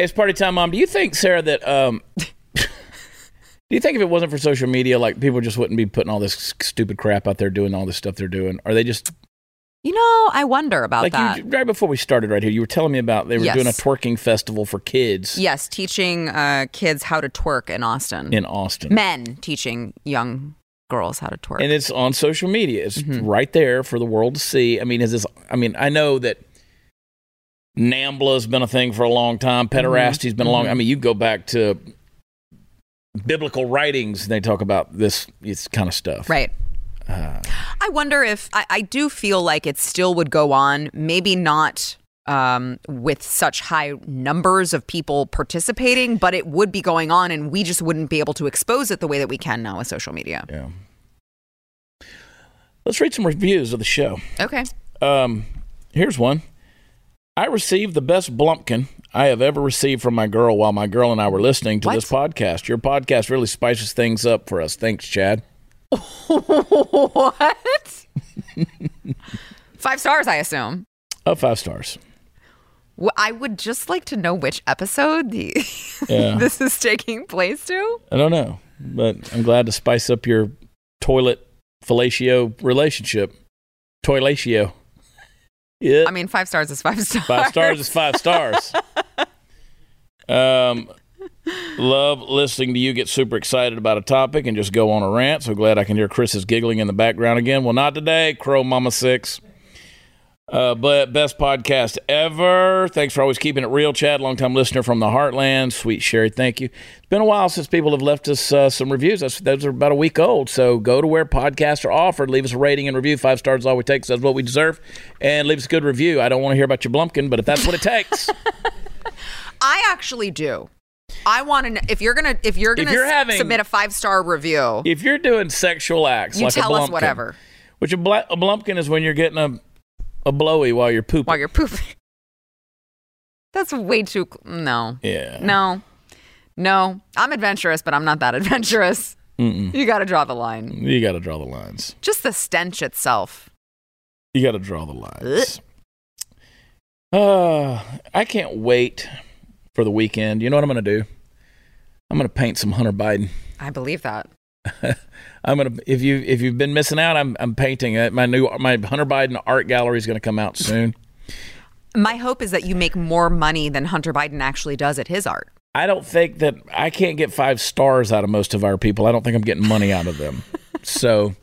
Hey, it's party time, mom. Do you think, Sarah, that um, do you think if it wasn't for social media, like people just wouldn't be putting all this stupid crap out there, doing all this stuff they're doing? Are they just You know, I wonder about like that. you, right before we started right here? You were telling me about they were Yes. doing a twerking festival for kids yes, teaching uh, kids how to twerk in Austin. in Austin, Men teaching young girls how to twerk. and it's on social media. It's Mm-hmm. right there for the world to see. I mean, is this? I mean, I know that. Nambla's been a thing for a long time. Mm-hmm. Pederasty's been a long. I mean, you go back to biblical writings. And they talk about this, this kind of stuff. Right. Uh, I wonder if I, I do feel like it still would go on, maybe not um, with such high numbers of people participating, but it would be going on, and we just wouldn't be able to expose it the way that we can now with social media. Yeah. Let's read some reviews of the show. Okay. Um, here's one. I received the best blumpkin I have ever received from my girl while my girl and I were listening to What? this podcast. Your podcast really spices things up for us. Thanks, Chad. what? Five stars, I assume. Oh, five stars. Well, I would just like to know which episode the Yeah. this is taking place to. I don't know, but I'm glad to spice up your toilet fellatio relationship. Toilatio. Yeah. I mean, five stars is five stars. Five stars is five stars. Um, love listening to you get super excited about a topic and just go on a rant. So glad I can hear Chris's giggling in the background again. Well, not today, Crow Mama Six. Uh, but best podcast ever. Thanks for always keeping it real, Chad. Longtime listener from the Heartland. Sweet Sherry, thank you. It's been a while since people have left us uh, some reviews. That's, those are about a week old. So go to where podcasts are offered. Leave us a rating and review. Five stars is all we take. 'cause That's what we deserve. And leave us a good review. I don't want to hear about your blumpkin, but if that's what it takes, I actually do. I want to know if you're gonna if you're gonna if you're s- having- submit a five star review. if you're doing sexual acts, You like tell a us whatever. Which a, bla- a blumpkin is when you're getting a a blowy while you're pooping. while you're pooping. That's way too. No, yeah. no, no. I'm adventurous, but I'm not that adventurous. Mm-mm. You got to draw the line. You got to draw the lines. Just the stench itself. You got to draw the lines. Uh, I can't wait for the weekend. You know what I'm going to do? I'm going to paint some Hunter Biden. I believe that. I'm gonna if you if you've been missing out, I'm I'm painting it. My new my Hunter Biden art gallery is gonna come out soon. My hope is that you make more money than Hunter Biden actually does at his art. I don't think that I can't get five stars out of most of our people. I don't think I'm getting money out of them. so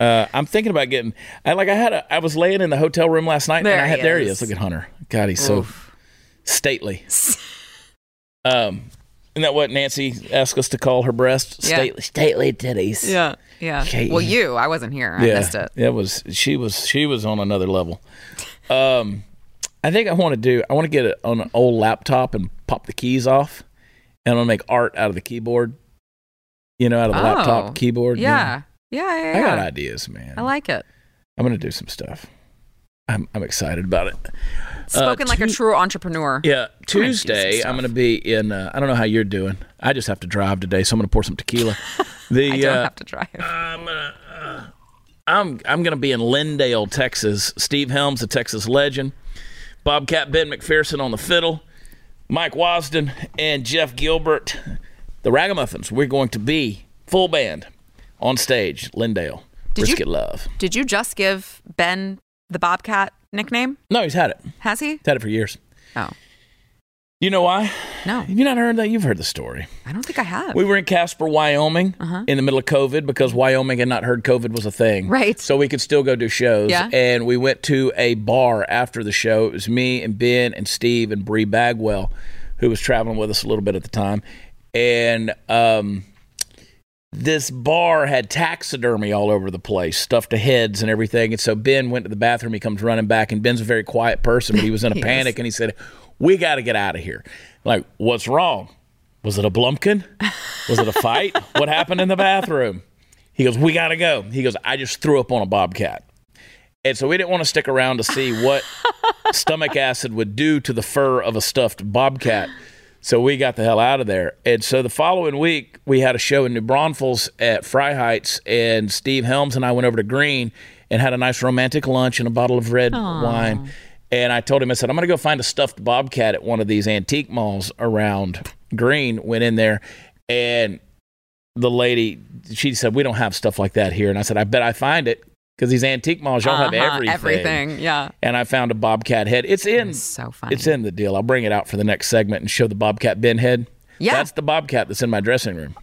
uh, I'm thinking about getting. I like I had a. I was laying in the hotel room last night There and I had he there he is. is. Look at Hunter. God, he's so stately. Um, isn't that what Nancy asked us to call her breast? Yeah. Stately, stately titties. Yeah, yeah. Okay. Well, you, I wasn't here. I missed it. It was she was she was on another level. Um, I think I want to do. I want to get it on an old laptop and pop the keys off, and I'm gonna make art out of the keyboard. You know, out of the Oh, laptop keyboard. you know? Yeah, yeah, yeah. I got ideas, man. I like it. I'm gonna do some stuff. I'm I'm excited about it. Spoken like a true entrepreneur. Yeah, gonna do some Tuesday I'm going to be in. Uh, I don't know how you're doing. I just have to drive today, so I'm going to pour some tequila. The I don't uh, have to drive. I'm gonna, uh, I'm I'm gonna be in Lindale, Texas. Steve Helms, the Texas legend, Bobcat Ben McPherson on the fiddle, Mike Wasden, and Jeff Gilbert, the Ragamuffins. We're going to be full band on stage, Lindale. Did you- Brisket Love. Did you just give Ben the Bobcat nickname? No, he's had it. Has he? He's had it for years. Oh, You know why? no. Have you not heard that? You've heard the story. I don't think I have. We were in Casper, Wyoming, in the middle of COVID because Wyoming had not heard COVID was a thing. Right. So we could still go do shows. Yeah. And we went to a bar after the show. It was me and Ben and Steve and Bree Bagwell, who was traveling with us a little bit at the time. And um, this bar had taxidermy all over the place, stuffed to heads and everything. And so Ben went to the bathroom. He comes running back, and Ben's a very quiet person, but he was in a He is. panic and he said, We got to get out of here. Like, what's wrong? Was it a blumpkin? Was it a fight? what happened in the bathroom? He goes, We got to go. He goes, I just threw up on a bobcat. And so we didn't want to stick around to see what stomach acid would do to the fur of a stuffed bobcat. So we got the hell out of there. And so the following week, we had a show in New Braunfels at Freiheit, and Steve Helms and I went over to Gruene and had a nice romantic lunch and a bottle of red wine. And I told him, I said, I'm going to go find a stuffed bobcat at one of these antique malls around Gruene. Went in there, and the lady, she said, We don't have stuff like that here. And I said, I bet I find it because these antique malls, y'all have Uh-huh, everything. Everything. Yeah. And I found a bobcat head. It's in. So funny. It's in the deal. I'll bring it out for the next segment and show the bobcat Ben head. Yeah. That's the bobcat that's in my dressing room.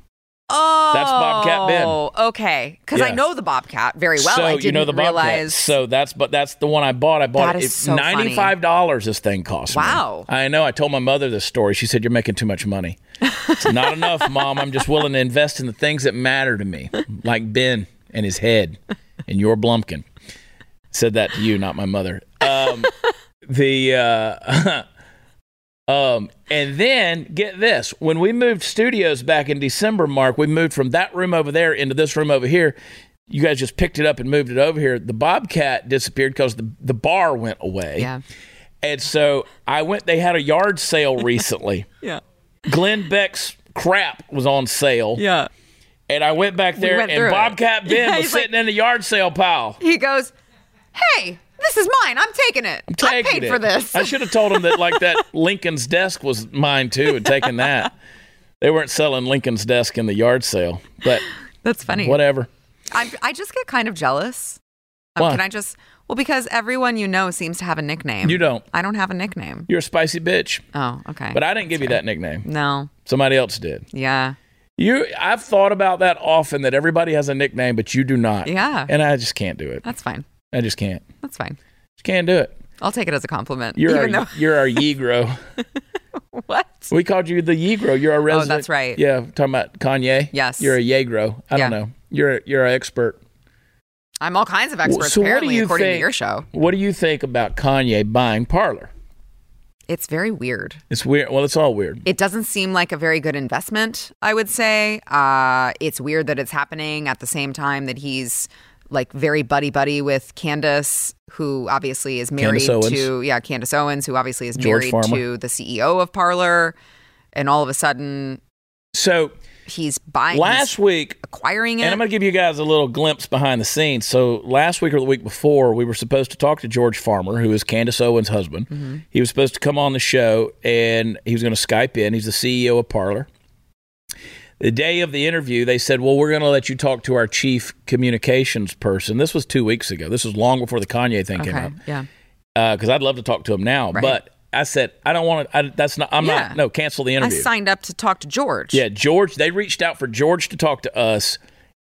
Oh, That's Bobcat Ben. Okay, because I know the Bobcat very well. so I didn't you know the bobcat. realize. So that's but that's the one I bought. I bought That it. is so ninety five dollars. This thing cost. me. Wow. I know. I told my mother this story. She said, "You're making too much money." It's not enough, Mom. I'm just willing to invest in the things that matter to me, like Ben and his head, and your Blumpkin. Said that to you, not my mother. Um, the uh, um, and then get this: when we moved studios back in December, Mark, we moved from that room over there into this room over here. You guys just picked it up and moved it over here. The Bobcat disappeared because the the bar went away. yeah, And so I went. They had a yard sale recently. yeah, Glenn Beck's crap was on sale, yeah. And I went back there, went and it. Bobcat Ben Yeah, was like- sitting in the yard sale pile. He goes, "Hey, this is mine. I'm taking it. I Taking paid it. for this." I should have told him that like that Lincoln's desk was mine too, and taken that. They weren't selling Lincoln's desk in the yard sale, but That's funny. whatever. I I just get kind of jealous. Um, Why? Can I just? Well, because everyone you know seems to have a nickname. You don't. I don't have a nickname. You're a spicy bitch, Oh, okay. but I didn't give you that nickname. no. Somebody else did. Yeah. You, I've thought about that often. That everybody has a nickname, but you do not. Yeah. and I just can't do it. That's fine. I just can't. That's fine. Just can't do it. I'll take it as a compliment. You're our, though you're our Yegro. what? We called you the Yegro. You're our oh, resident. Oh, that's right. Yeah, talking about Kanye. Yes. You're a Yegro. I Yeah. don't know. You're you're an expert. I'm all kinds of experts so what do apparently, you according think? to your show. What do you think about Kanye buying Parler? It's very weird. It's weird. Well, it's all weird. It doesn't seem like a very good investment, I would say. Uh, it's weird that it's happening at the same time that he's like very buddy buddy with Candace, who obviously is married to yeah, Candace Owens, who obviously is George married Farmer. to the CEO of Parler, and all of a sudden So he's buying last week, acquiring it. and I'm going to give you guys a little glimpse behind the scenes. So last week or the week before, we were supposed to talk to George Farmer, who is Candace Owens' husband. Mm-hmm. He was supposed to come on the show, and he was going to Skype in. He's the CEO of Parler. The day of the interview, they said, "Well, we're going to let you talk to our chief communications person." This was two weeks ago. This was long before the Kanye thing came okay, up. yeah. Because I'd love to talk to him now, Right. but I said I don't want to. I, that's not. I'm Yeah. not. No, cancel the interview. I signed up to talk to George. Yeah, George. They reached out for George to talk to us.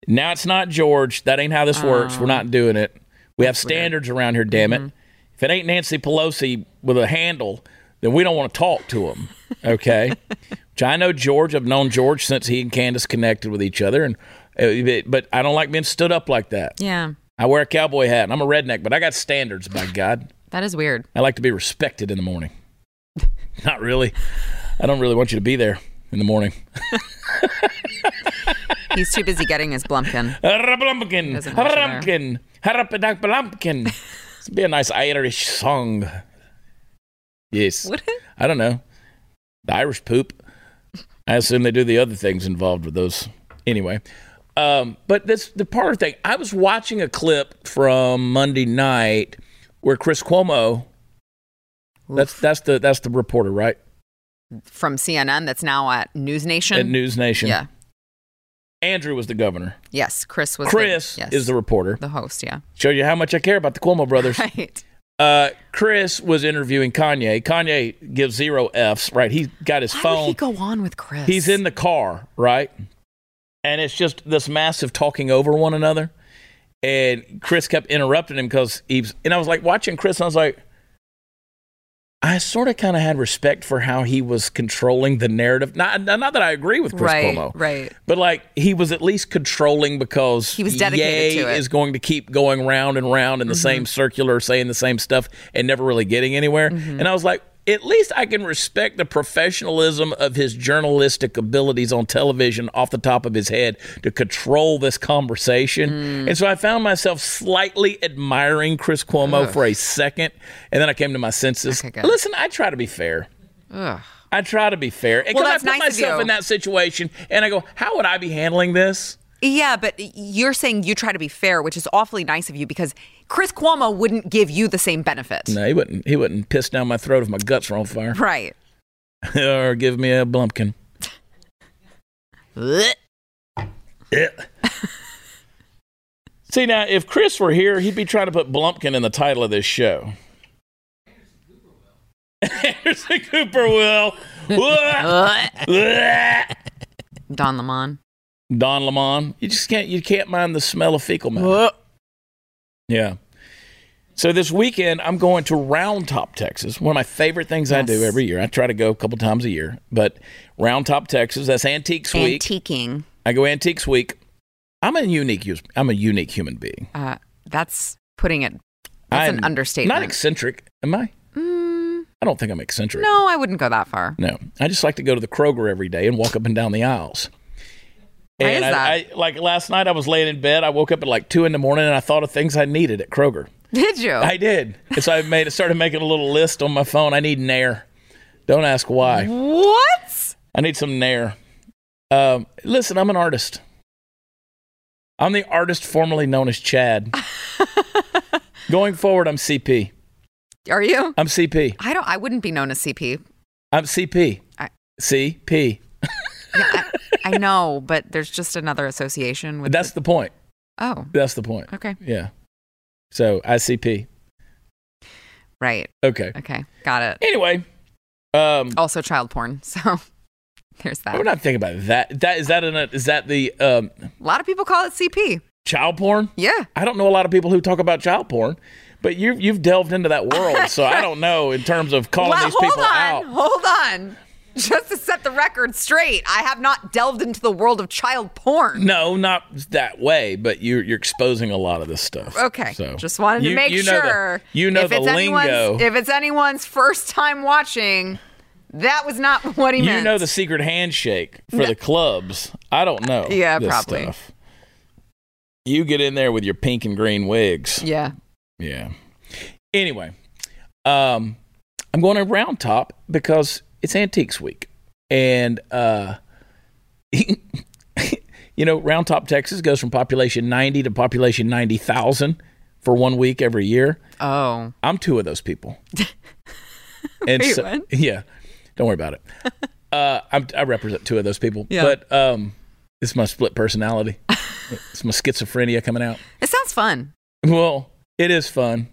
Now it's not George. That ain't how this works. We're not doing it. We have standards around here. Damn it! If it ain't Nancy Pelosi with a handle, then we don't want to talk to him. Okay. Which I know George. I've known George since he and Candace connected with each other, and uh, but I don't like being stood up like that. Yeah. I wear a cowboy hat. and I'm a redneck, but I got standards. By God, That is weird. I like to be respected in the morning. Not really. I don't really want you to be there in the morning. He's too busy getting his Blumpkin. Haraplumpkin, Doesn't want you there. Harapkin, Harapadakpalumpkin. This would be a nice Irish song. Yes. Would it? I don't know. The Irish poop. I assume they do the other things involved with those. Anyway. Um, but this the Parler thing. I was watching a clip from Monday night where Chris Cuomo that's that's the that's the reporter, right? From CNN that's now at News Nation. At News Nation. Yeah. Andrew was the governor. Yes. Chris was Chris the, yes, is the reporter. the host, yeah. Show you how much I care about the Cuomo brothers. Right. Uh, Chris was interviewing Kanye. Kanye gives zero Fs, right? He got his How phone. would he go on with Chris? He's in the car, right? And it's just this massive talking over one another. And Chris kept interrupting him because he's, and I was like watching Chris, and I was like, I sort of kind of had respect for how he was controlling the narrative. Not, not that I agree with Chris right, Cuomo, right. but like he was at least controlling because He was dedicated Ye to it. Mm-hmm. is going to keep going round and round in the same circular, saying the same stuff and never really getting anywhere. Mm-hmm. And I was like, at least I can respect the professionalism of his journalistic abilities on television off the top of his head to control this conversation. Mm. And so I found myself slightly admiring Chris Cuomo for a second, and then I came to my senses. Okay. Listen, I try to be fair. Ugh. I try to be fair. And Well, I put nice myself in that situation and I go, how would I be handling this? Yeah, but you're saying you try to be fair, which is awfully nice of you because Chris Cuomo wouldn't give you the same benefit. No, he wouldn't. He wouldn't piss down my throat if my guts were on fire, Right. or give me a blumpkin. See now, if Chris were here, he'd be trying to put Blumpkin in the title of this show. Anderson Cooper will. Don Lemon. Don Lemon. You just can't. You can't mind the smell of fecal matter. Yeah. So this weekend, I'm going to Round Top, Texas. One of my favorite things I do every year. I try to go a couple times a year, but Round Top, Texas. That's Antiques Week. Antiquing. I go Antiques Week. I'm a unique. I'm a unique human being. Uh, that's putting it. That's I'm an understatement. Not eccentric, am I? Mm, I don't think I'm eccentric. no, I wouldn't go that far. No. I just like to go to the Kroger every day and walk up and down the aisles. Why and is that? I, I like last night I was laying in bed. I woke up at like two in the morning and I thought of things I needed at Kroger. Did you? I did. And so I made started making a little list on my phone. I need Nair. Don't ask why. what? I need some Nair. Um, listen, I'm an artist. I'm the artist formerly known as Chad. Going forward, I'm CP. Are you? I'm CP. I don't. I wouldn't be known as CP. I'm CP. I- CP. Yeah, I, I know, but there's just another association with. That's the point. oh, That's the point. okay, Yeah. So ICP. right. Okay. Okay, got it. Anyway, um, Also, child porn. So there's that. we're not thinking about that. That is that in a, is that the um, A lot of people call it CP. child porn? Yeah. I don't know a lot of people who talk about child porn, but you you've delved into that world, so I don't know in terms of calling Well, these hold people on, out. hold on. Just to set the record straight, I have not delved into the world of child porn. No, not that way, but you're you're exposing a lot of this stuff. Okay, so just wanted to you- make you know the- sure. you know if the it's anyone's, lingo. If it's anyone's first time watching, that was not what he you meant. You know the secret handshake for the clubs. I don't know. Yeah, this probably. Stuff. You get in there with your pink and green wigs. Yeah. Yeah. Anyway, um, I'm going to Round Top because it's Antiques Week, and uh, you know, Round Top, Texas goes from population 90 to population 90,000 for one week every year. Oh. I'm two of those people. and Wait, so, yeah, don't worry about it. Uh, I'm, I represent two of those people, Yeah. but um, it's my split personality. it's my schizophrenia coming out. It sounds fun. Well, it is fun.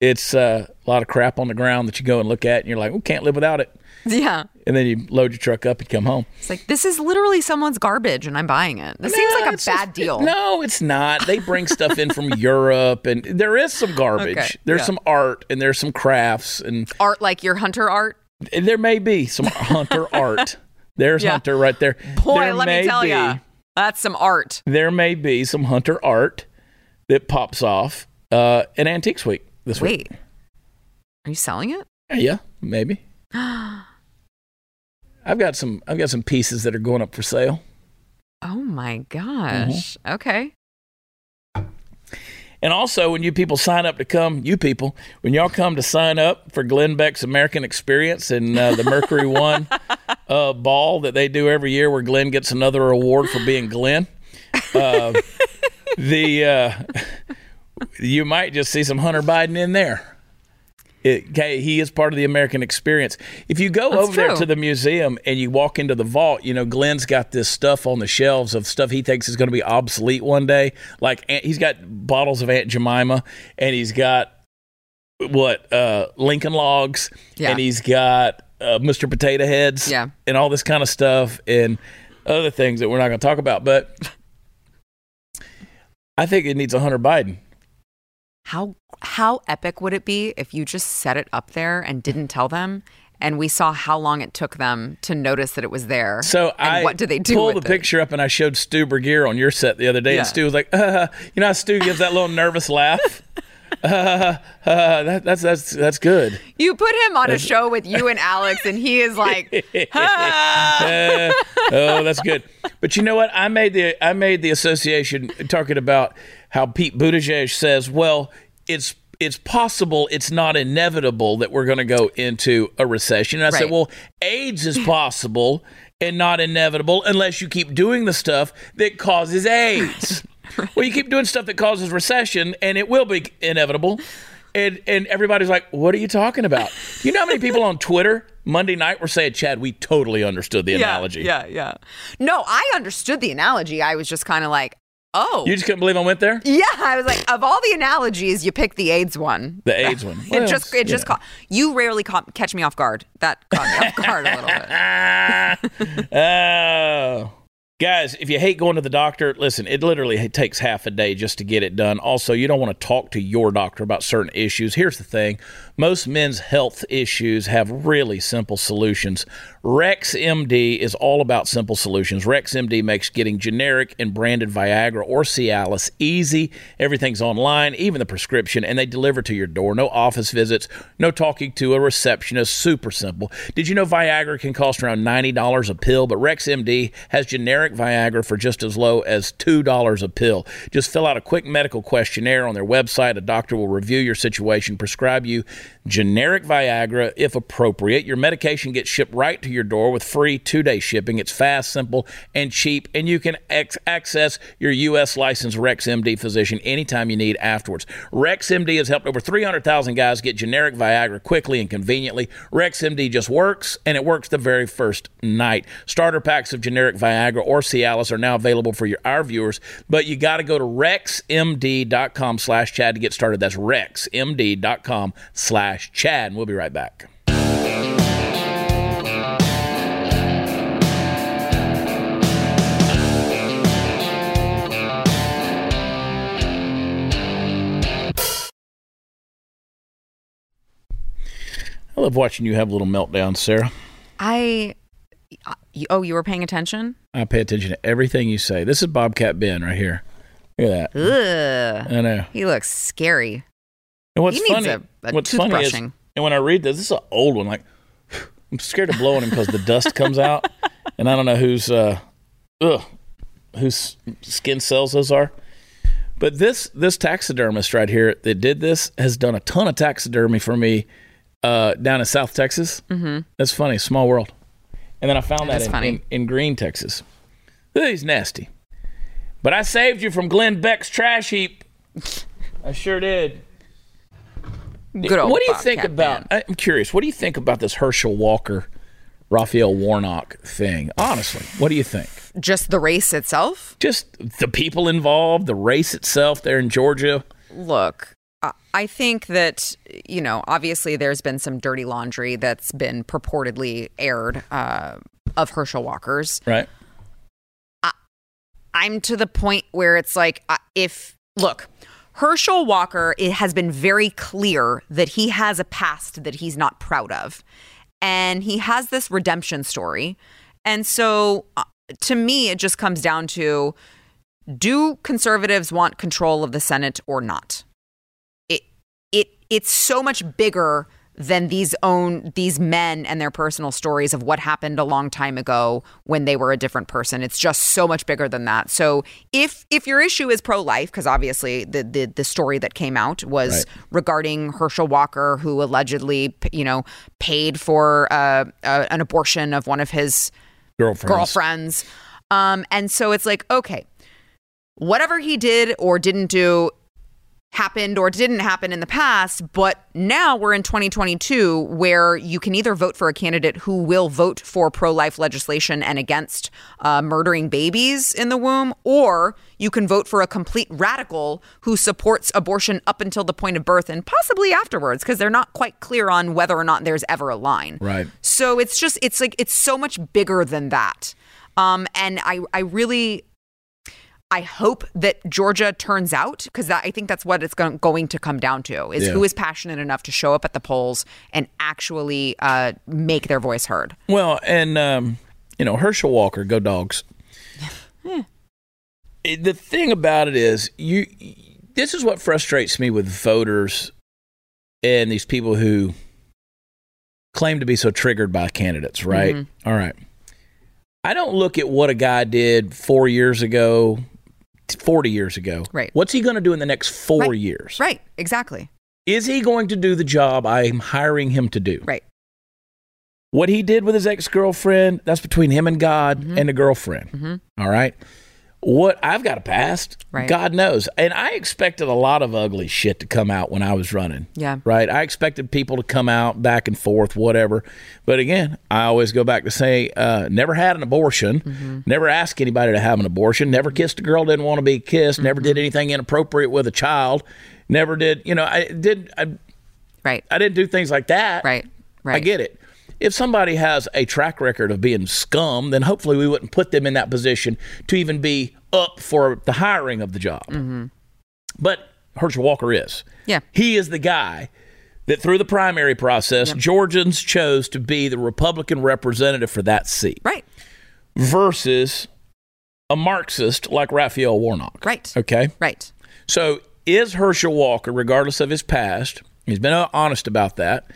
It's uh, a lot of crap on the ground that you go and look at, and you're like, "Oh, can't live without it." Yeah. And then you load your truck up and come home. It's like this is literally someone's garbage and I'm buying it. This seems like a bad just- deal. No, it's not. They bring stuff in from Europe, and there is some garbage. Okay, There's yeah. some art, and there's some crafts, and Art like your hunter art. there may be some hunter art. There's Yeah. hunter right there. Boy, there let me tell you. That's some art. There may be some hunter art that pops off uh, at Antiques Week this week. Wait. Are you selling it? Yeah, maybe. I've got some. I've got some pieces that are going up for sale. Oh my gosh. Mm-hmm. Okay. And also, when you people sign up to come, you people, when y'all come to sign up for Glenn Beck's American Experience and uh, the Mercury One uh, ball that they do every year, where Glenn gets another award for being Glenn, uh, the uh, you might just see some Hunter Biden in there. It, okay, he is part of the American experience. If you go That's over there to the museum and you walk into the vault, you know Glenn's got this stuff on the shelves of stuff he thinks is going to be obsolete one day. Like he's got bottles of Aunt Jemima, and he's got what uh, Lincoln Logs, Yeah. and he's got uh, Mr. Potato Heads, Yeah. and all this kind of stuff, and other things that we're not going to talk about. But I think it needs a Hunter Biden. How how epic would it be if you just set it up there and didn't tell them and we saw how long it took them to notice that it was there. So and I what did they do I pulled the it? picture up and I showed Stu Burguiere on your set the other day, Yeah. and Stu was like, uh, "You know, how Stu gives that little nervous laugh. Uh, uh, that, that's that's that's good. You put him on a show with you and Alex and he is like "Ah." Uh, oh, that's good. But you know what? I made the I made the association talking about how Pete Buttigieg says, "Well, it's." It's possible, it's not inevitable that we're going to go into a recession. And I said, well, AIDS is possible and not inevitable unless you keep doing the stuff that causes AIDS. Well, you keep doing stuff that causes recession, and it will be inevitable. And and everybody's like, "What are you talking about?" You know how many people on Twitter Monday night were saying, "Chad, we totally understood the analogy." Yeah, yeah. No, I understood the analogy. I was just kind of like, oh. You just couldn't believe I went there. yeah, I was like, of all the analogies, you picked the AIDS one. The AIDS one. It just, it just caught. You rarely caught, catch me off guard. That caught me off guard a little bit. oh. Guys, if you hate going to the doctor, listen, it literally takes half a day just to get it done. Also, you don't want to talk to your doctor about certain issues. Here's the thing most men's health issues have really simple solutions. Rex MD is all about simple solutions. Rex MD makes getting generic and branded Viagra or Cialis easy. Everything's online, even the prescription, and they deliver to your door. No office visits, no talking to a receptionist. Super simple. Did you know Viagra can cost around $90 a pill, but Rex MD has generic Viagra for just as low as $2 a pill. Just fill out a quick medical questionnaire on their website. A doctor will review your situation, prescribe you generic Viagra if appropriate. Your medication gets shipped right to your door with free two day shipping. It's fast, simple, and cheap, and you can ex- access your U.S. licensed Rex MD physician anytime you need afterwards. Rex MD has helped over 300,000 guys get generic Viagra quickly and conveniently. Rex MD just works, and it works the very first night. Starter packs of generic Viagra or Cialis are now available for your our viewers, but you got to go to rexmd.com slash Chad to get started. That's rexmd.com slash Chad, and we'll be right back. I love watching you have little meltdowns, Sarah. I, oh, you were paying attention? I pay attention to everything you say. This is Bobcat Ben right here. Look at that. Ugh. I know. He looks scary. And what's He funny? a- a what's funny is, and when I read this, this is an old one. Like, I'm scared of blowing him because the dust comes out, and I don't know whose, uh, ugh, whose skin cells those are. But this this taxidermist right here that did this has done a ton of taxidermy for me uh, down in South Texas. Mm-hmm. That's funny, small world. And then I found that in, funny. in, in Gruene, Texas. He's nasty. But I saved you from Glenn Beck's trash heap. I sure did. Good old What do you think about? man. I'm curious. What do you think about this Herschel Walker, Raphael Warnock thing? Honestly, what do you think? Just the race itself? Just the people involved, the race itself there in Georgia. Look, I- I think that, you know, obviously there's been some dirty laundry that's been purportedly aired uh, of Herschel Walker's. Right. I'm to the point where it's like, if, look, Herschel Walker, it has been very clear that he has a past that he's not proud of. And he has this redemption story. And so uh, to me, it just comes down to do conservatives want control of the Senate or not? It, it, it's so much bigger than these own these men and their personal stories of what happened a long time ago when they were a different person. It's just so much bigger than that. So if if your issue is pro life, because obviously the, the the story that came out was Right. regarding Herschel Walker, who allegedly you know paid for uh, uh, an abortion of one of his Girlfriends. girlfriends. Um, and so it's like, okay, whatever he did or didn't do happened or didn't happen in the past, but now we're in 2022 where you can either vote for a candidate who will vote for pro life legislation and against uh, murdering babies in the womb, or you can vote for a complete radical who supports abortion up until the point of birth and possibly afterwards because they're not quite clear on whether or not there's ever a line. Right. So it's just it's like it's so much bigger than that. Um, and I I really I hope that Georgia turns out because I think that's what it's going, going to come down to is Yeah. who is passionate enough to show up at the polls and actually uh, make their voice heard. Well, and um, you know Herschel Walker, go dogs. It- the thing about it is, you. This is what frustrates me with voters and these people who claim to be so triggered by candidates. Right? Mm-hmm. All right. I don't look at what a guy did four years ago, forty years ago. Right. What's he going to do in the next four Right. years? Right, exactly. Is he going to do the job I'm hiring him to do? Right. What he did with his ex girlfriend, that's between him and God Mm-hmm. and the girlfriend. All right. What I've got a past, Right. God knows. And I expected a lot of ugly shit to come out when I was running. Yeah. Right. I expected people to come out back and forth, whatever. But again, I always go back to say, uh, never had an abortion, Mm-hmm. never asked anybody to have an abortion, never kissed a girl didn't want to be kissed, Mm-hmm. never did anything inappropriate with a child, never did, you know, I did, I, Right. I didn't do things like that. Right. Right. I get it. If somebody has a track record of being scum, then hopefully we wouldn't put them in that position to even be up for the hiring of the job. Mm-hmm. But Herschel Walker is. Yeah. He is the guy that through the primary process, Georgians chose to be the Republican representative for that seat Right. versus a Marxist like Raphael Warnock. Right. Okay. Right. So is Herschel Walker, regardless of his past, he's been honest about that.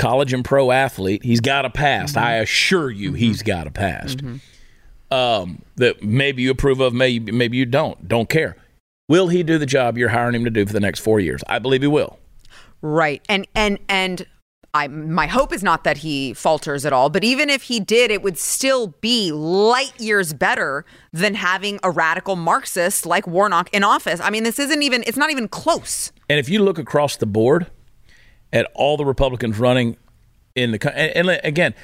College and pro athlete, he's got a past. I mm-hmm. assure you, mm-hmm. he's got a past. Mm-hmm. Um, that maybe you approve of, maybe maybe you don't. Don't care. Will he do the job you're hiring him to do for the next four years? I believe he will. Right. And and and I my hope is not that he falters at all, but even if he did, it would still be light years better than having a radical Marxist like Warnock in office. I mean, this isn't even it's not even close. And if you look across the board at all the Republicans running in the and, and again,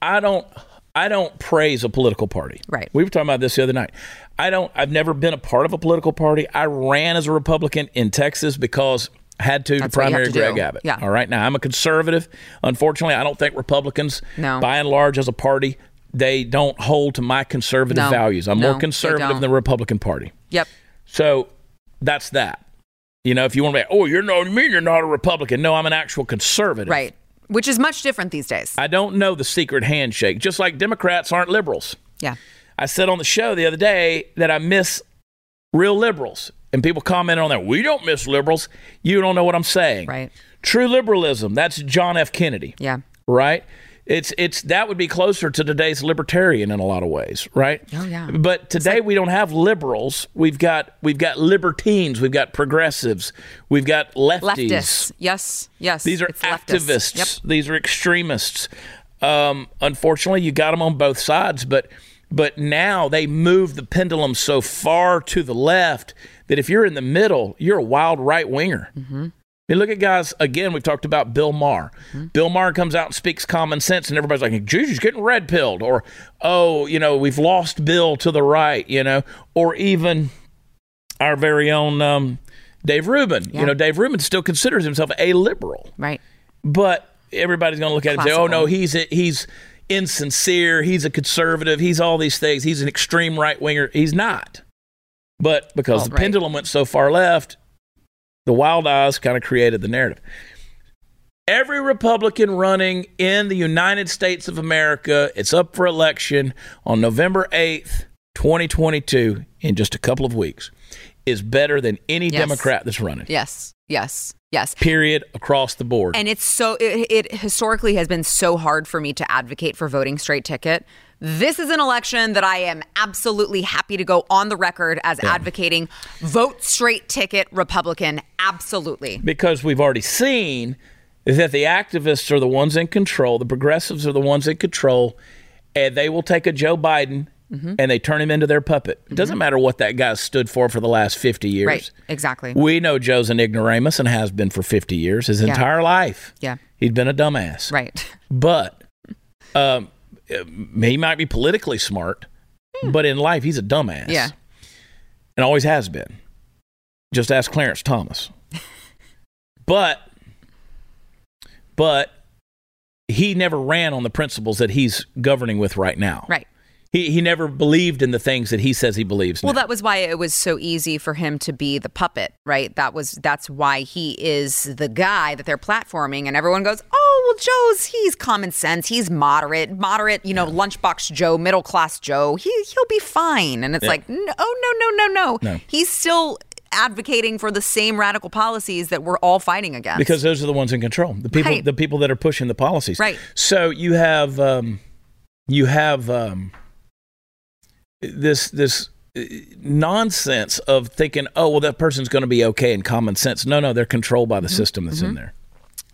I don't I don't praise a political party. Right. We were talking about this the other night. I don't I've never been a part of a political party. I ran as a Republican in Texas because I had to That's to what you have primary to Greg do. Abbott. Yeah. All right. Now I'm a conservative. Unfortunately, I don't think Republicans No. by and large as a party they don't hold to my conservative No. values. I'm No, more conservative than the Republican Party. Yep. So that's that. You know, if you want to be, oh, you're no, you mean you're not a Republican? No, I'm an actual conservative. Right. Which is much different these days. I don't know the secret handshake. Just like Democrats aren't liberals. yeah. I said on the show the other day that I miss real liberals, and people commented on that. We don't miss liberals. You don't know what I'm saying. Right. True liberalism. That's John F. Kennedy. Yeah. Right. It's it's that would be closer to today's libertarian in a lot of ways, right? Oh, yeah. But today we don't have liberals. We've got we've got libertines. We've got progressives. We've got lefties. Leftists. Yes. Yes. These are activists. Yep. These are extremists. Um, unfortunately, you got them on both sides, but but now they move the pendulum so far to the left that if you're in the middle, you're a wild right winger. Mm-hmm. Look at guys. Again, we've talked about Bill Maher. Mm-hmm. Bill Maher comes out and speaks common sense, and everybody's like, "Geez, he's getting red pilled," or "Oh, you know, we've lost Bill to the right," you know, or even our very own um, Dave Rubin. Yeah. You know, Dave Rubin still considers himself a liberal Right. but everybody's going to look at him and say, "Oh no, he's a, he's insincere, he's a conservative, he's all these things, he's an extreme right winger." He's not. But because Well, the right. pendulum went so far left, the wild eyes kind of created the narrative. Every Republican running in the United States of America, it's up for election on November 8th, 2022, in just a couple of weeks, is better than any Yes. Democrat that's running. Yes. Yes. Yes. Period across the board. And it's so it, it historically has been so hard for me to advocate for voting straight ticket. This is an election that I am absolutely happy to go on the record as advocating vote straight ticket Republican. Absolutely. because we've already seen that the activists are the ones in control, the progressives are the ones in control, and they will take a Joe Biden Mm-hmm. and they turn him into their puppet. It doesn't matter what that guy stood for for the last 50 years. Right. Exactly. We know Joe's an ignoramus and has been for 50 years, his entire life. Yeah. He's been a dumbass. Right. But um, he might be politically smart, hmm. but in life, he's a dumbass. Yeah. And always has been. Just ask Clarence Thomas. but, but he never ran on the principles that he's governing with right now. Right. He, he never believed in the things that he says he believes Well, now. that was why it was so easy for him to be the puppet, right? That was that's why he is the guy that they're platforming, and everyone goes, "Oh, well, Joe's he's common sense, he's moderate, moderate, you know, lunchbox Joe, middle class Joe, he he'll be fine." And it's like, no, oh no, no, no, no, No. he's still advocating for the same radical policies that we're all fighting against. because those are the ones in control the people Right. the people that are pushing the policies Right. so you have um, you have um, this this uh, nonsense of thinking oh well that person's going to be okay in common sense no no they're controlled by the Mm-hmm. system that's in there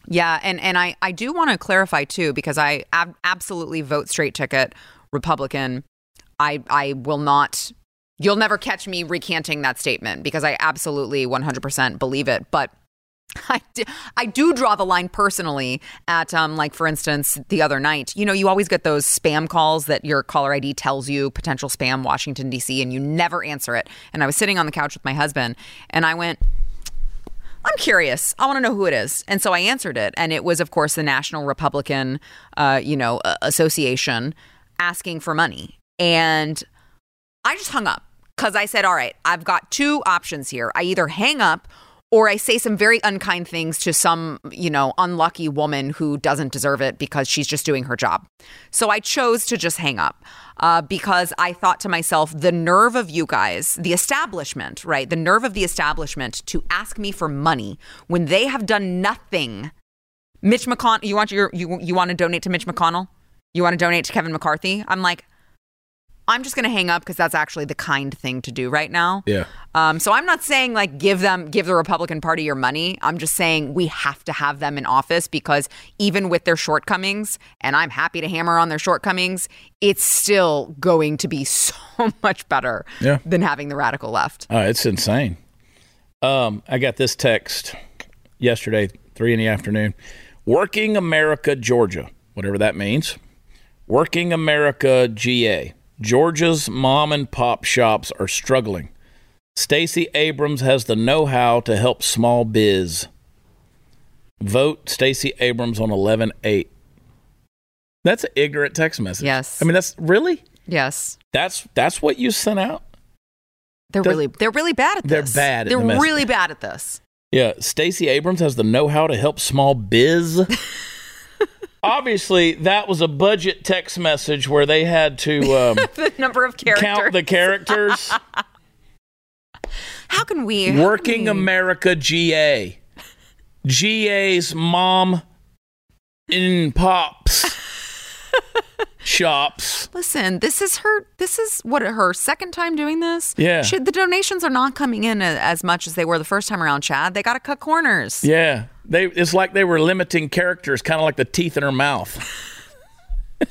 Yeah, and and I I do want to clarify too because I ab- absolutely vote straight ticket Republican. I I will not. You'll never catch me recanting that statement because I absolutely 100% believe it. But I do, I do draw the line personally at, um, like, for instance, the other night, you know, you always get those spam calls that your caller ID tells you potential spam Washington, D.C., and you never answer it. And I was sitting on the couch with my husband and I went, I'm curious. I want to know who it is. And so I answered it. And it was, of course, the National Republican, uh, you know, Association asking for money. And I just hung up because I said, all right, I've got two options here. I either hang up or I say some very unkind things to some, you know, unlucky woman who doesn't deserve it because she's just doing her job. So I chose to just hang up uh, because I thought to myself, the nerve of you guys, the establishment, right? The nerve of the establishment to ask me for money when they have done nothing. Mitch McConnell, you want your you you want to donate to Mitch McConnell? You want to donate to Kevin McCarthy? I'm like, I'm just going to hang up because that's actually the kind thing to do right now. Yeah. Um, so I'm not saying like give them, give the Republican Party your money. I'm just saying we have to have them in office because even with their shortcomings, and I'm happy to hammer on their shortcomings, it's still going to be so much better yeah. than having the radical left. Uh, it's insane. Um, I got this text yesterday, three in the afternoon. Working America, Georgia, whatever that means. Working America, GA. Georgia's mom and pop shops are struggling. Stacey Abrams has the know-how to help small biz. Vote Stacey Abrams on 11-8. That's an ignorant text message. Yes. I mean that's really? Yes. That's that's what you sent out? They're really they're really bad at this. They're bad at They're the really bad at this. Yeah, Stacey Abrams has the know-how to help small biz. Obviously, that was a budget text message where they had to um, the number of characters. count the characters. How can we Working can we- America GA. GA's mom in pops shops. Listen, this is her. This is what her second time doing this. Yeah. She, the donations are not coming in as much as they were the first time around. Chad, they got to cut corners. Yeah, they. It's like they were limiting characters, kind of like the teeth in her mouth.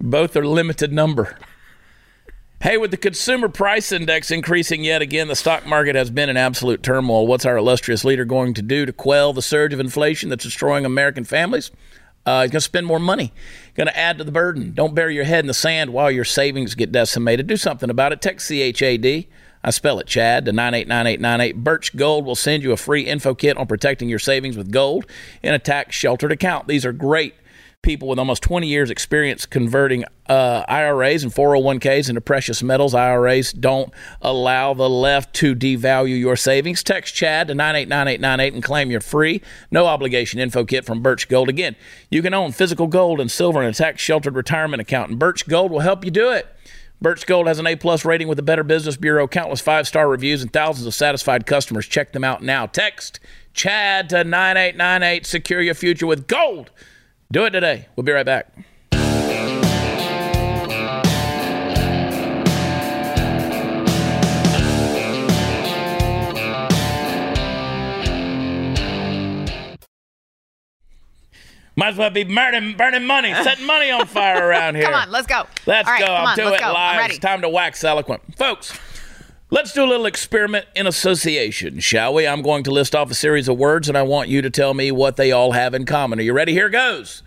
Both are limited number. Hey, with the consumer price index increasing yet again, the stock market has been in absolute turmoil. What's our illustrious leader going to do to quell the surge of inflation that's destroying American families? Uh, he's going to spend more money, going to add to the burden. Don't bury your head in the sand while your savings get decimated. Do something about it. Text CHAD. I spell it Chad to 989898. Birch Gold will send you a free info kit on protecting your savings with gold in a tax sheltered account. These are great people with almost 20 years experience converting uh, IRAs and 401ks into precious metals. IRAs don't allow the left to devalue your savings. Text Chad to 989898 and claim your free, no obligation info kit from Birch Gold. Again, you can own physical gold and silver in a tax sheltered retirement account, and Birch Gold will help you do it. Birch Gold has an A plus rating with the Better Business Bureau, countless five star reviews, and thousands of satisfied customers. Check them out now. Text Chad to 9898. Secure your future with gold. Do it today. We'll be right back. Might as well be burning, burning money, setting money on fire around here. Come on, let's go. Let's right, go. I'll on, do it go. Live. It's time to wax eloquent. Folks, let's do a little experiment in association, shall we? I'm going to list off a series of words and I want you to tell me what they all have in common. Are you ready? Here goes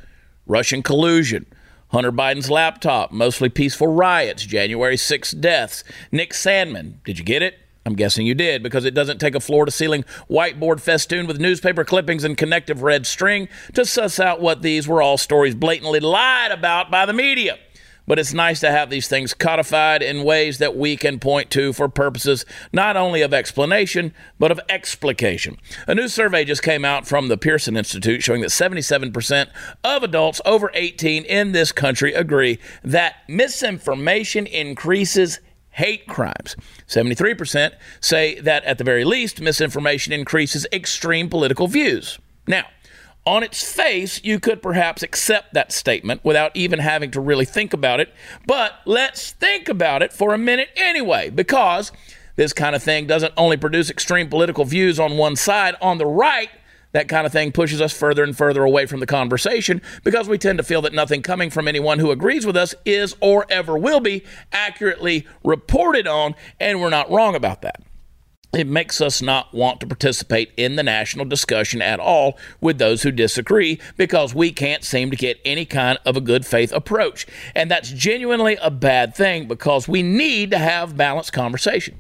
Russian collusion. Hunter Biden's laptop, mostly peaceful riots, January 6th deaths. Nick Sandmann, did you get it? I'm guessing you did because it doesn't take a floor to ceiling whiteboard festoon with newspaper clippings and connective red string to suss out what these were all stories blatantly lied about by the media. But it's nice to have these things codified in ways that we can point to for purposes not only of explanation, but of explication. A new survey just came out from the Pearson Institute showing that 77% of adults over 18 in this country agree that misinformation increases hate crimes. 73% say that at the very least, misinformation increases extreme political views. Now, on its face, you could perhaps accept that statement without even having to really think about it. But let's think about it for a minute anyway, because this kind of thing doesn't only produce extreme political views on one side. On the right, that kind of thing pushes us further and further away from the conversation because we tend to feel that nothing coming from anyone who agrees with us is or ever will be accurately reported on, and we're not wrong about that. It makes us not want to participate in the national discussion at all with those who disagree because we can't seem to get any kind of a good faith approach. And that's genuinely a bad thing because we need to have balanced conversation.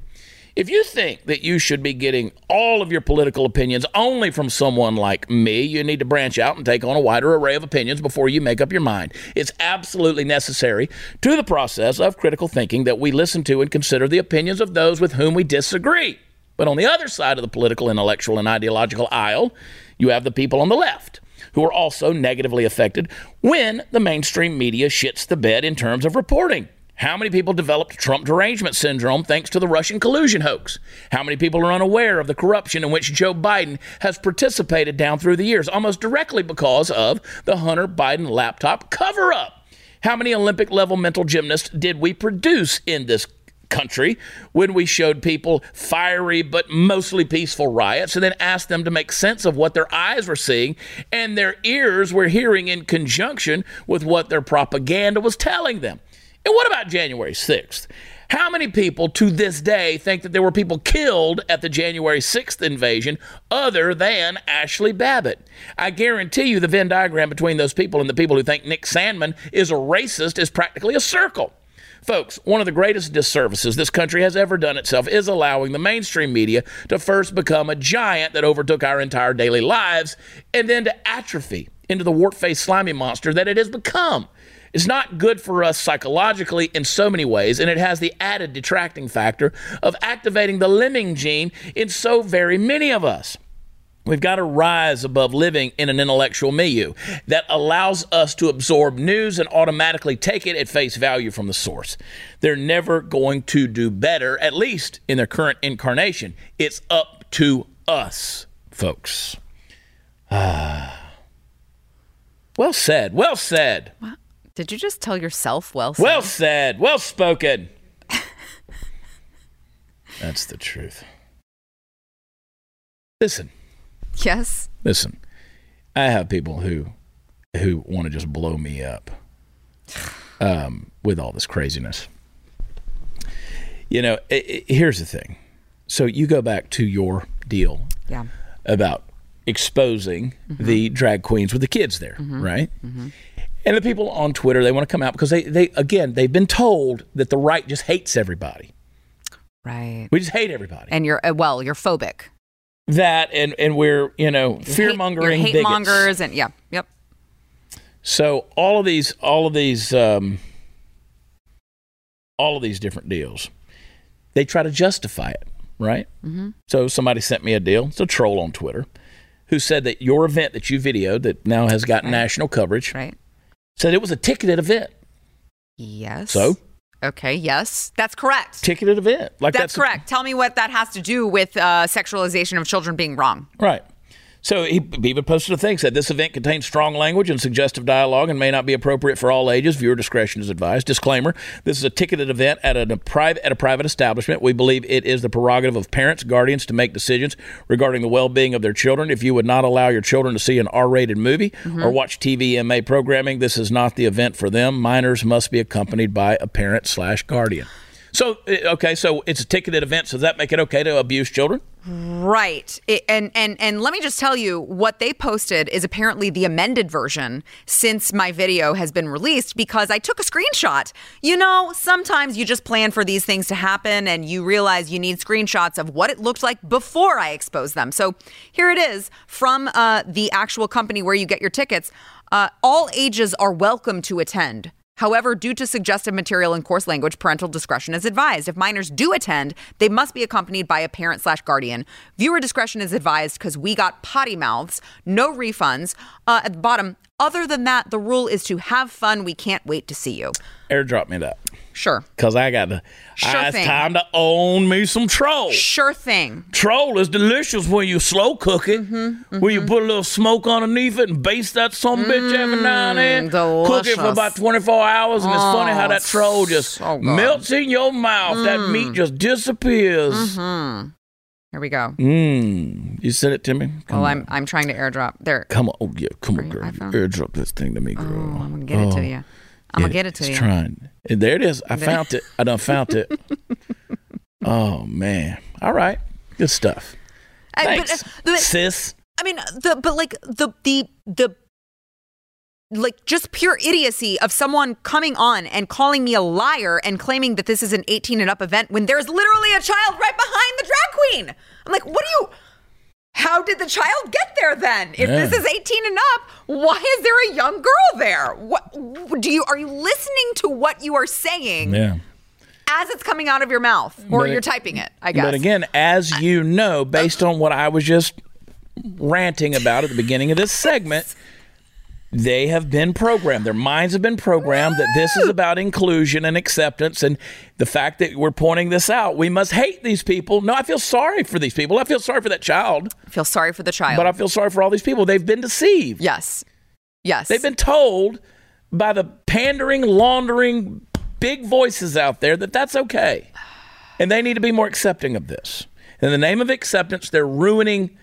If you think that you should be getting all of your political opinions only from someone like me, you need to branch out and take on a wider array of opinions before you make up your mind. It's absolutely necessary to the process of critical thinking that we listen to and consider the opinions of those with whom we disagree. But on the other side of the political, intellectual, and ideological aisle, you have the people on the left who are also negatively affected when the mainstream media shits the bed in terms of reporting. How many people developed Trump derangement syndrome thanks to the Russian collusion hoax? How many people are unaware of the corruption in which Joe Biden has participated down through the years, almost directly because of the Hunter Biden laptop cover up? How many Olympic level mental gymnasts did we produce in this country when we showed people fiery but mostly peaceful riots and then asked them to make sense of what their eyes were seeing and their ears were hearing in conjunction with what their propaganda was telling them. And what about January 6th? How many people to this day think that there were people killed at the January 6th invasion other than Ashley Babbitt? I guarantee you the Venn diagram between those people and the people who think Nick Sandmann is a racist is practically a circle. Folks, one of the greatest disservices this country has ever done itself is allowing the mainstream media to first become a giant that overtook our entire daily lives and then to atrophy into the wart faced slimy monster that it has become. It's not good for us psychologically in so many ways, and it has the added detracting factor of activating the lemming gene in so very many of us. We've got to rise above living in an intellectual milieu that allows us to absorb news and automatically take it at face value from the source. They're never going to do better, at least in their current incarnation. It's up to us, folks. Ah. Well said. Well said. Did you just tell yourself well said? Well said. Well spoken. That's the truth. Listen. Yes. Listen, I have people who who want to just blow me up um, with all this craziness. You know, it, it, here's the thing. So you go back to your deal Yeah. about exposing mm-hmm. the drag queens with the kids there, mm-hmm. right? Mm-hmm. And the people on Twitter, they want to come out because they, they again, they've been told that the right just hates everybody. Right. We just hate everybody. And you're uh, well, you're phobic. that and and we're you know fear mongering hate, mongers, and yeah, yep. So all of these, all of these, um, all of these different deals, they try to justify it, right? Mm-hmm. So somebody sent me a deal. It's a troll on Twitter who said that your event that you videoed that now has gotten Right. national coverage Right. Said it was a ticketed event. Yes. So Okay. Yes, that's correct. ticketed event, like That's, that's, correct. Tell me what that has to do with uh, sexualization of children being wrong. Right. So he he even posted a thing said this event contains strong language and suggestive dialogue and may not be appropriate for all ages. Viewer discretion is advised. Disclaimer: This is a ticketed event at a, private at a private establishment. We believe it is the prerogative of parents, guardians to make decisions regarding the well-being of their children. If you would not allow your children to see an R-rated movie mm-hmm. or watch TVMA programming, this is not the event for them. Minors must be accompanied by a parent slash guardian. So uh, okay, so it's a ticketed event. So does that make it okay to abuse children? Right. It, and and and let me just tell you what they posted is apparently the amended version since my video has been released because I took a screenshot. You know, sometimes you just plan for these things to happen and you realize you need screenshots of what it looked like before I expose them. So here it is from uh, the actual company where you get your tickets. Uh, all ages are welcome to attend. However, due to suggestive material and coarse language, parental discretion is advised. If minors do attend, they must be accompanied by a parent slash guardian. Viewer discretion is advised because we got potty mouths, no refunds. Uh, at the bottom, other than that, the rule is to have fun. We can't wait to see you. Airdrop me that. Sure. Cause I got to. Sure I- it's thing. time to own me some troll. Sure thing. Troll is delicious when you slow cook it, Mm-hmm, mm-hmm. where you put a little smoke underneath it and baste that some bitch every mm, now and then. Delicious. Cook it for about 24 hours, and it's funny how Oh, that troll just so melts in your mouth. That meat mm. just disappears. You're Here we go. Mm, you sent it to me. Come Well, on. I'm I'm trying to airdrop. There. Come on, oh yeah, come on, girl. Airdrop this thing to me, girl. Oh. I'm gonna get it to you. I'm gonna get it to you. it's you. Trying. And There it is. I found it. I done found it. oh man. All right. Good stuff. I, but, Thanks, uh, sis. I mean, the but like the the the like just pure idiocy of someone coming on and calling me a liar and claiming that this is an 18 and up event when there's literally a child right behind the drag queen. I'm like, what do you? How did the child get there then? If Yeah. this is 18 and up, why is there a young girl there? What do you are you listening to what you are saying Yeah. as it's coming out of your mouth or But- you're typing it? I guess. But again, as you know, based on what I was just ranting about at the beginning of this segment, they have been programmed. Their minds have been programmed that this is about inclusion and acceptance. And the fact that we're pointing this out, we must hate these people. No, I feel sorry for these people. I feel sorry for that child, I feel sorry for the child. but I feel sorry for all these people. They've been deceived. yes. Yes. They've been told by the pandering, laundering, big voices out there that that's okay. And they need to be more accepting of this. In the name of acceptance, they're ruining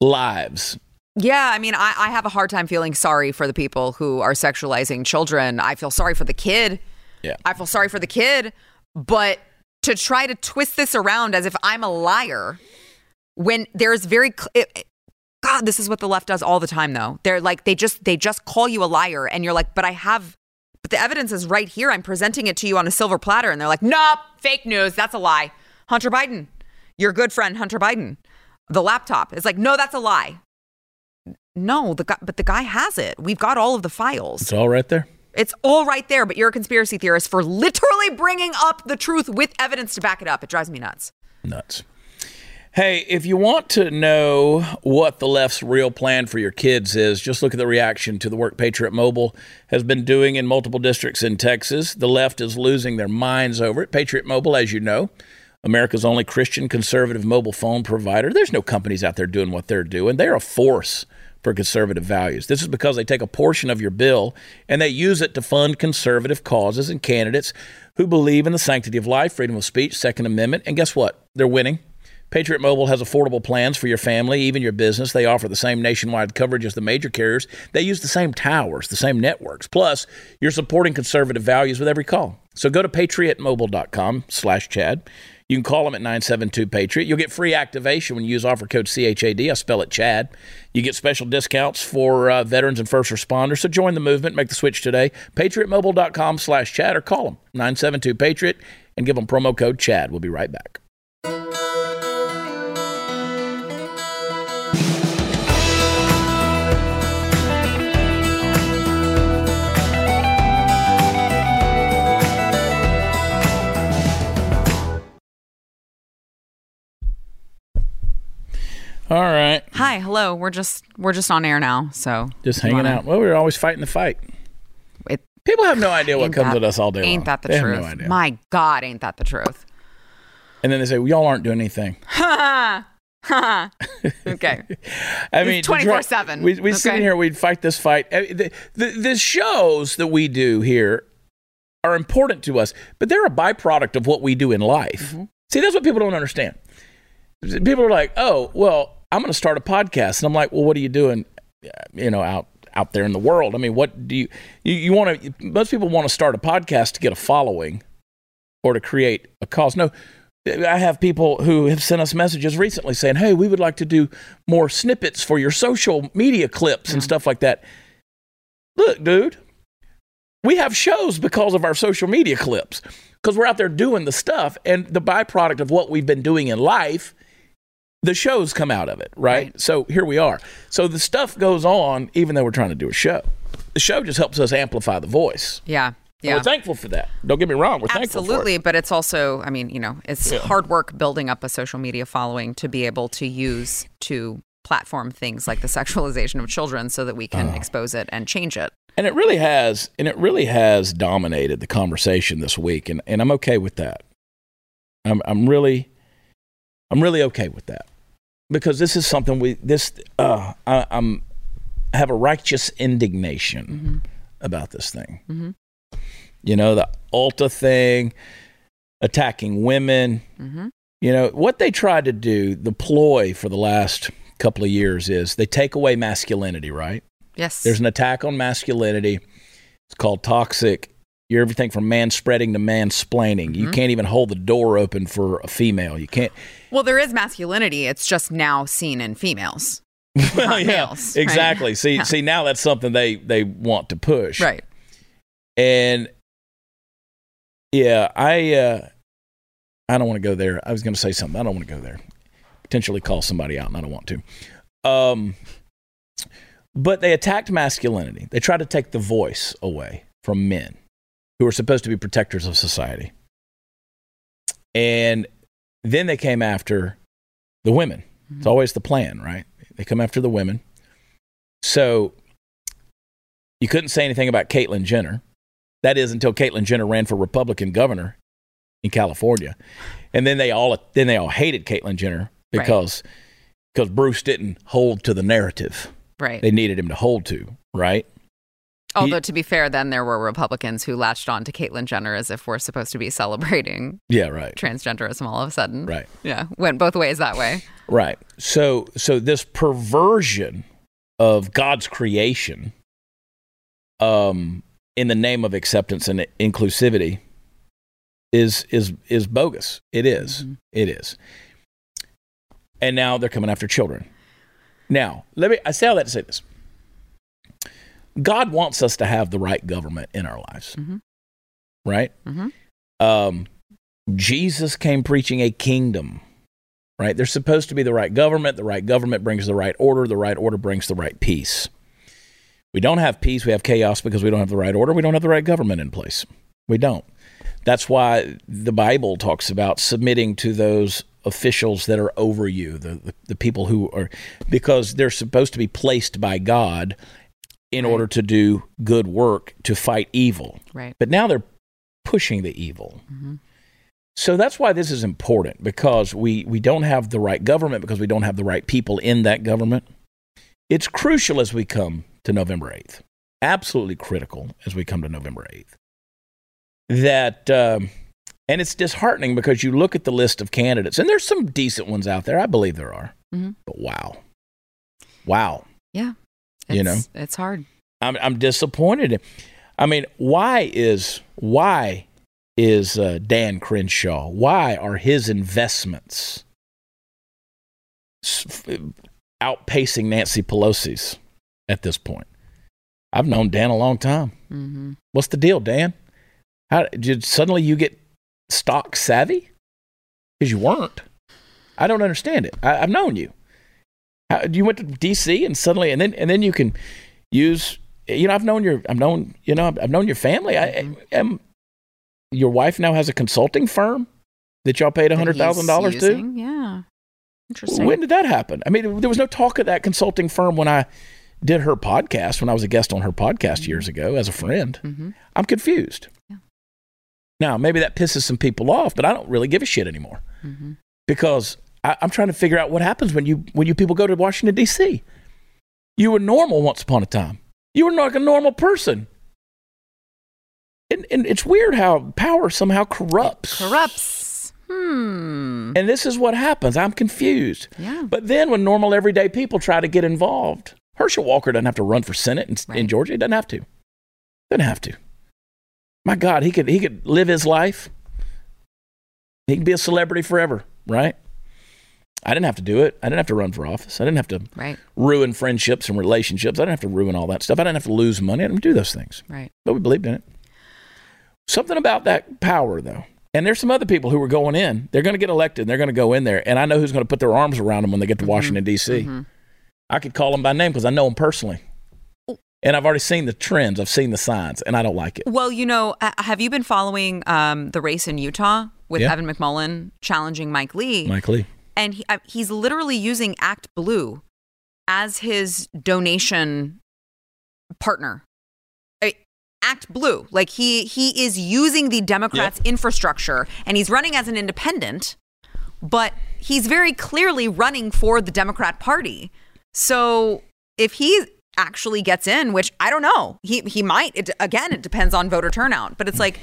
lives. Yeah, I mean, I, I have a hard time feeling sorry for the people who are sexualizing children. I feel sorry for the kid. Yeah. I feel sorry for the kid. But to try to twist this around as if I'm a liar when there's very cl- it, God, this is what the left does all the time though. They're like they just they just call you a liar and you're like, "But I have but the evidence is right here. I'm presenting it to you on a silver platter." And they're like, "Nope, fake news. That's a lie." Hunter Biden, your good friend Hunter Biden. The laptop is like, "No, that's a lie." No, the guy, but the guy has it. We've got all of the files. It's all right there. It's all right there, but you're a conspiracy theorist for literally bringing up the truth with evidence to back it up. It drives me nuts. Nuts. Hey, if you want to know what the left's real plan for your kids is, just look at the reaction to the work Patriot Mobile has been doing in multiple districts in Texas. The left is losing their minds over it. Patriot Mobile, as you know, America's only Christian conservative mobile phone provider. There's no companies out there doing what they're doing. They're a force for conservative values. This is because they take a portion of your bill and they use it to fund conservative causes and candidates who believe in the sanctity of life, freedom of speech, Second Amendment. And guess what? They're winning. Patriot Mobile has affordable plans for your family, even your business. They offer the same nationwide coverage as the major carriers. They use the same towers, the same networks. Plus, you're supporting conservative values with every call. So go to patriotmobile.com slash Chad. You can call them at 972-PATRIOT. You'll get free activation when you use offer code CHAD. I spell it Chad. You get special discounts for uh, veterans and first responders. So join the movement. Make the switch today. patriotmobile.com slash Chad or call them 972-PATRIOT and give them promo code Chad. We'll be right back. All right. Hi, hello. We're just we're just on air now, so Just hanging wanna- out. Well, we are always fighting the fight. It, People have no idea what comes that- at us all day long. Ain't that the They truth? no. My God, ain't that the truth? and then they say, well, y'all aren't doing anything. Ha ha ha. Okay. I mean, 24/7. We we sit in here, we'd fight this fight. Uh, The, the, the shows that we do here are important to us, but they're a byproduct of what we do in life. Mm-hmm. See, that's what people don't understand. People are like, "Oh, well, I'm going to start a podcast," and I'm like, "Well, what are you doing? uh, You know, out out there in the world? I mean, what do you you, you want to? Most people want to start a podcast to get a following or to create a cause. No, I have people who have sent us messages recently saying, "Hey, we would like to do more snippets for your social media clips and stuff like that." Look, dude, we have shows because of our social media clips because we're out there doing the stuff, and the byproduct of what we've been doing in life, the shows come out of it, right? Right. So here we are. So the stuff goes on, even though we're trying to do a show. The show just helps us amplify the voice. Yeah. And Yeah. We're thankful for that. Don't get me wrong. We're thankful for it. Absolutely, but it's also, I mean, you know, it's hard work building up a social media following to be able to use to platform things like the sexualization of children so that we can uh-huh. expose it and change it. And it really has, and it really has dominated the conversation this week, and, and I'm okay with that. I'm I'm really, I'm really okay with that because this is something we this uh, I, I'm have a righteous indignation about this thing. Mhm. You know the Ulta thing, attacking women, hmm You know, what they tried to do, the ploy for the last couple of years is they take away masculinity, right? Yes. There's an attack on masculinity. It's called toxic. You're everything from man spreading to man splaining. You can't even hold the door open for a female. You can't. well, there is masculinity. It's just now seen in females. Well, yeah, males, right? exactly. See, Yeah. see, now that's something they they want to push, Right. And yeah, I uh, I don't want to go there. I was going to say something. I don't want to go there. Potentially call somebody out, and I don't want to. Um, but they attacked masculinity. They tried to take the voice away from men who are supposed to be protectors of society. And then they came after the women. It's mm-hmm. always the plan, right? They come after the women. So you couldn't say anything about Caitlyn Jenner. That is until Caitlyn Jenner ran for Republican governor in California, and then they all then they all hated Caitlyn Jenner Right. because because Bruce didn't hold to the narrative Right. they needed him to hold to, right? Although to be fair, then there were Republicans who latched on to Caitlyn Jenner as if we're supposed to be celebrating Yeah, right, transgenderism all of a sudden. right, Yeah. Went both ways that way. right. So so this perversion of God's creation, um, in the name of acceptance and inclusivity, is is is bogus. It is. Mhm. It is. And now they're coming after children. Now, let me I say all that to say this. God wants us to have the right government in our lives. Mhm. Right? Mhm. Um, Jesus came preaching a kingdom. Right? There's supposed to be the right government. The right government brings the right order. The right order brings the right peace. We don't have peace. We have chaos because we don't have the right order. We don't have the right government in place. We don't. That's why the Bible talks about submitting to those officials that are over you, the, the, the people who are, because they're supposed to be placed by God in Right. order to do good work to fight evil. Right. But now they're pushing the evil. Mhm. So that's why this is important because we, we don't have the right government because we don't have the right people in that government. It's crucial as we come to November 8th, absolutely critical as we come to November 8th. That, um, and it's disheartening because you look at the list of candidates, and there's some decent ones out there. I believe there are. Mhm. But wow. Wow. Yeah. You know, It's hard. I'm I'm disappointed. I mean, why is why is uh, Dan Crenshaw? Why are his investments outpacing Nancy Pelosi's at this point? I've known Dan a long time. hmm What's the deal, Dan? How did suddenly you get stock savvy? Because you weren't. I don't understand it. I, I've known you. How, you went to DC and suddenly, and then and then you can use. You know, I've known your. I've known. You know, I've known your family. I, am. Your wife now has a consulting firm that y'all paid a hundred thousand dollars to. Yeah. Interesting. When did that happen? I mean, there was no talk of that consulting firm when I did her podcast. When I was a guest on her podcast years ago as a friend. hmm I'm confused. Yeah. Now, maybe that pisses some people off, but I don't really give a shit anymore hmm because I, I'm trying to figure out what happens when you when you people go to Washington D.C. You were normal once upon a time. You were like a normal person, and, and it's weird how power somehow corrupts. Corrupts. Hmm. And this is what happens. I'm confused. Yeah. But then when normal everyday people try to get involved, Herschel Walker doesn't have to run for Senate in, in Georgia. He doesn't have to. Doesn't have to. My God, he could he could live his life. He can be a celebrity forever, right? I didn't have to do it. I didn't have to run for office. I didn't have to Right. ruin friendships and relationships. I didn't have to ruin all that stuff. I didn't have to lose money. I didn't do those things. Right. But we believed in it. Something about that power, though. And there's some other people who are going in. They're going to get elected. And they're going to go in there. And I know who's going to put their arms around them when they get to Washington, D.C. Mhm. I could call them by name because I know them personally. And I've already seen the trends. I've seen the signs, and I don't like it. Well, you know, have you been following um, the race in Utah with Yeah. Evan McMullin challenging Mike Lee? Mike Lee. And he, uh, he's literally using Act Blue as his donation partner. Uh, Act Blue, like he he is using the Democrats' infrastructure, and he's running as an independent, but he's very clearly running for the Democrat Party. So if he actually gets in, which I don't know, he he might. It, again, it depends on voter turnout, but it's like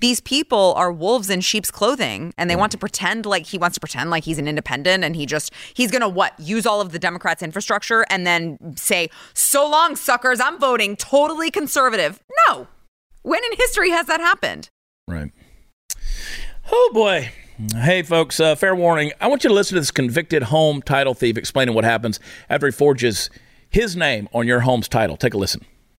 these people are wolves in sheep's clothing and they want to pretend like he wants to pretend like he's an independent and he just he's going to what use all of the democrats infrastructure and then say so long suckers i'm voting totally conservative no when in history has that happened Right. Oh boy. Hey folks, uh, fair warning. I want you to listen to this convicted home title thief explaining what happens after he forges his name on your home's title. Take a listen.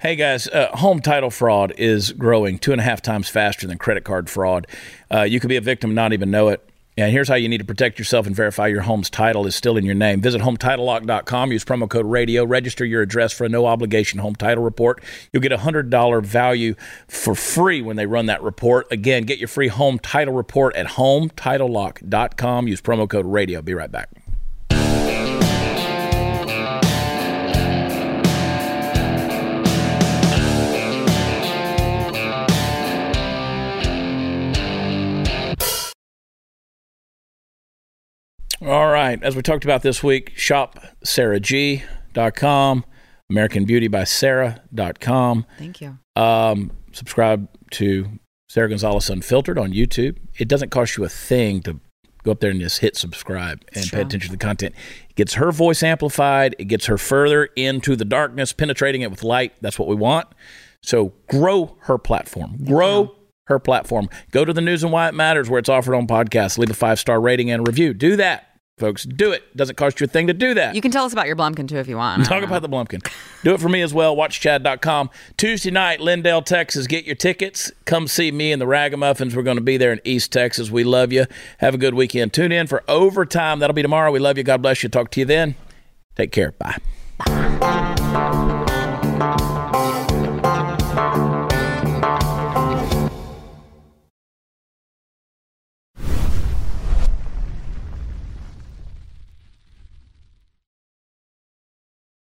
Hey guys, uh, home title fraud is growing two and a half times faster than credit card fraud. Uh, you could be a victim and not even know it. And here's how you need to protect yourself and verify your home's title is still in your name. Visit HometitleLock.com. Use promo code RADIO. Register your address for a no obligation home title report. You'll get a $100 value for free when they run that report. Again, get your free home title report at HometitleLock.com. Use promo code RADIO. Be right back. All right. As we talked about this week, shop shopsarahg.com, AmericanBeautyBySarah.com. thank you Um, subscribe to Sara Gonzales Unfiltered on YouTube. It doesn't cost you a thing to go up there and just hit subscribe and pay attention to the content. It gets her voice amplified, it gets her further into the darkness, penetrating it with light. That's what we want. So grow her platform. Grow her platform. Go to the news and why it matters where it's offered on podcasts. Leave a five star rating and review. Do that, folks. Do it. Doesn't cost you a thing to do that. you can tell us about your blumpkin too if you want Talk about the Blumpkin. Do it for me as well. WatchChad.com. Tuesday night, Lindale, Texas. Get your tickets. Come see me and the Ragamuffins. We're going to be there in East Texas. We love you. Have a good weekend. Tune in for overtime. That'll be tomorrow. We love you. God bless you. Talk to you then. Take care. Bye.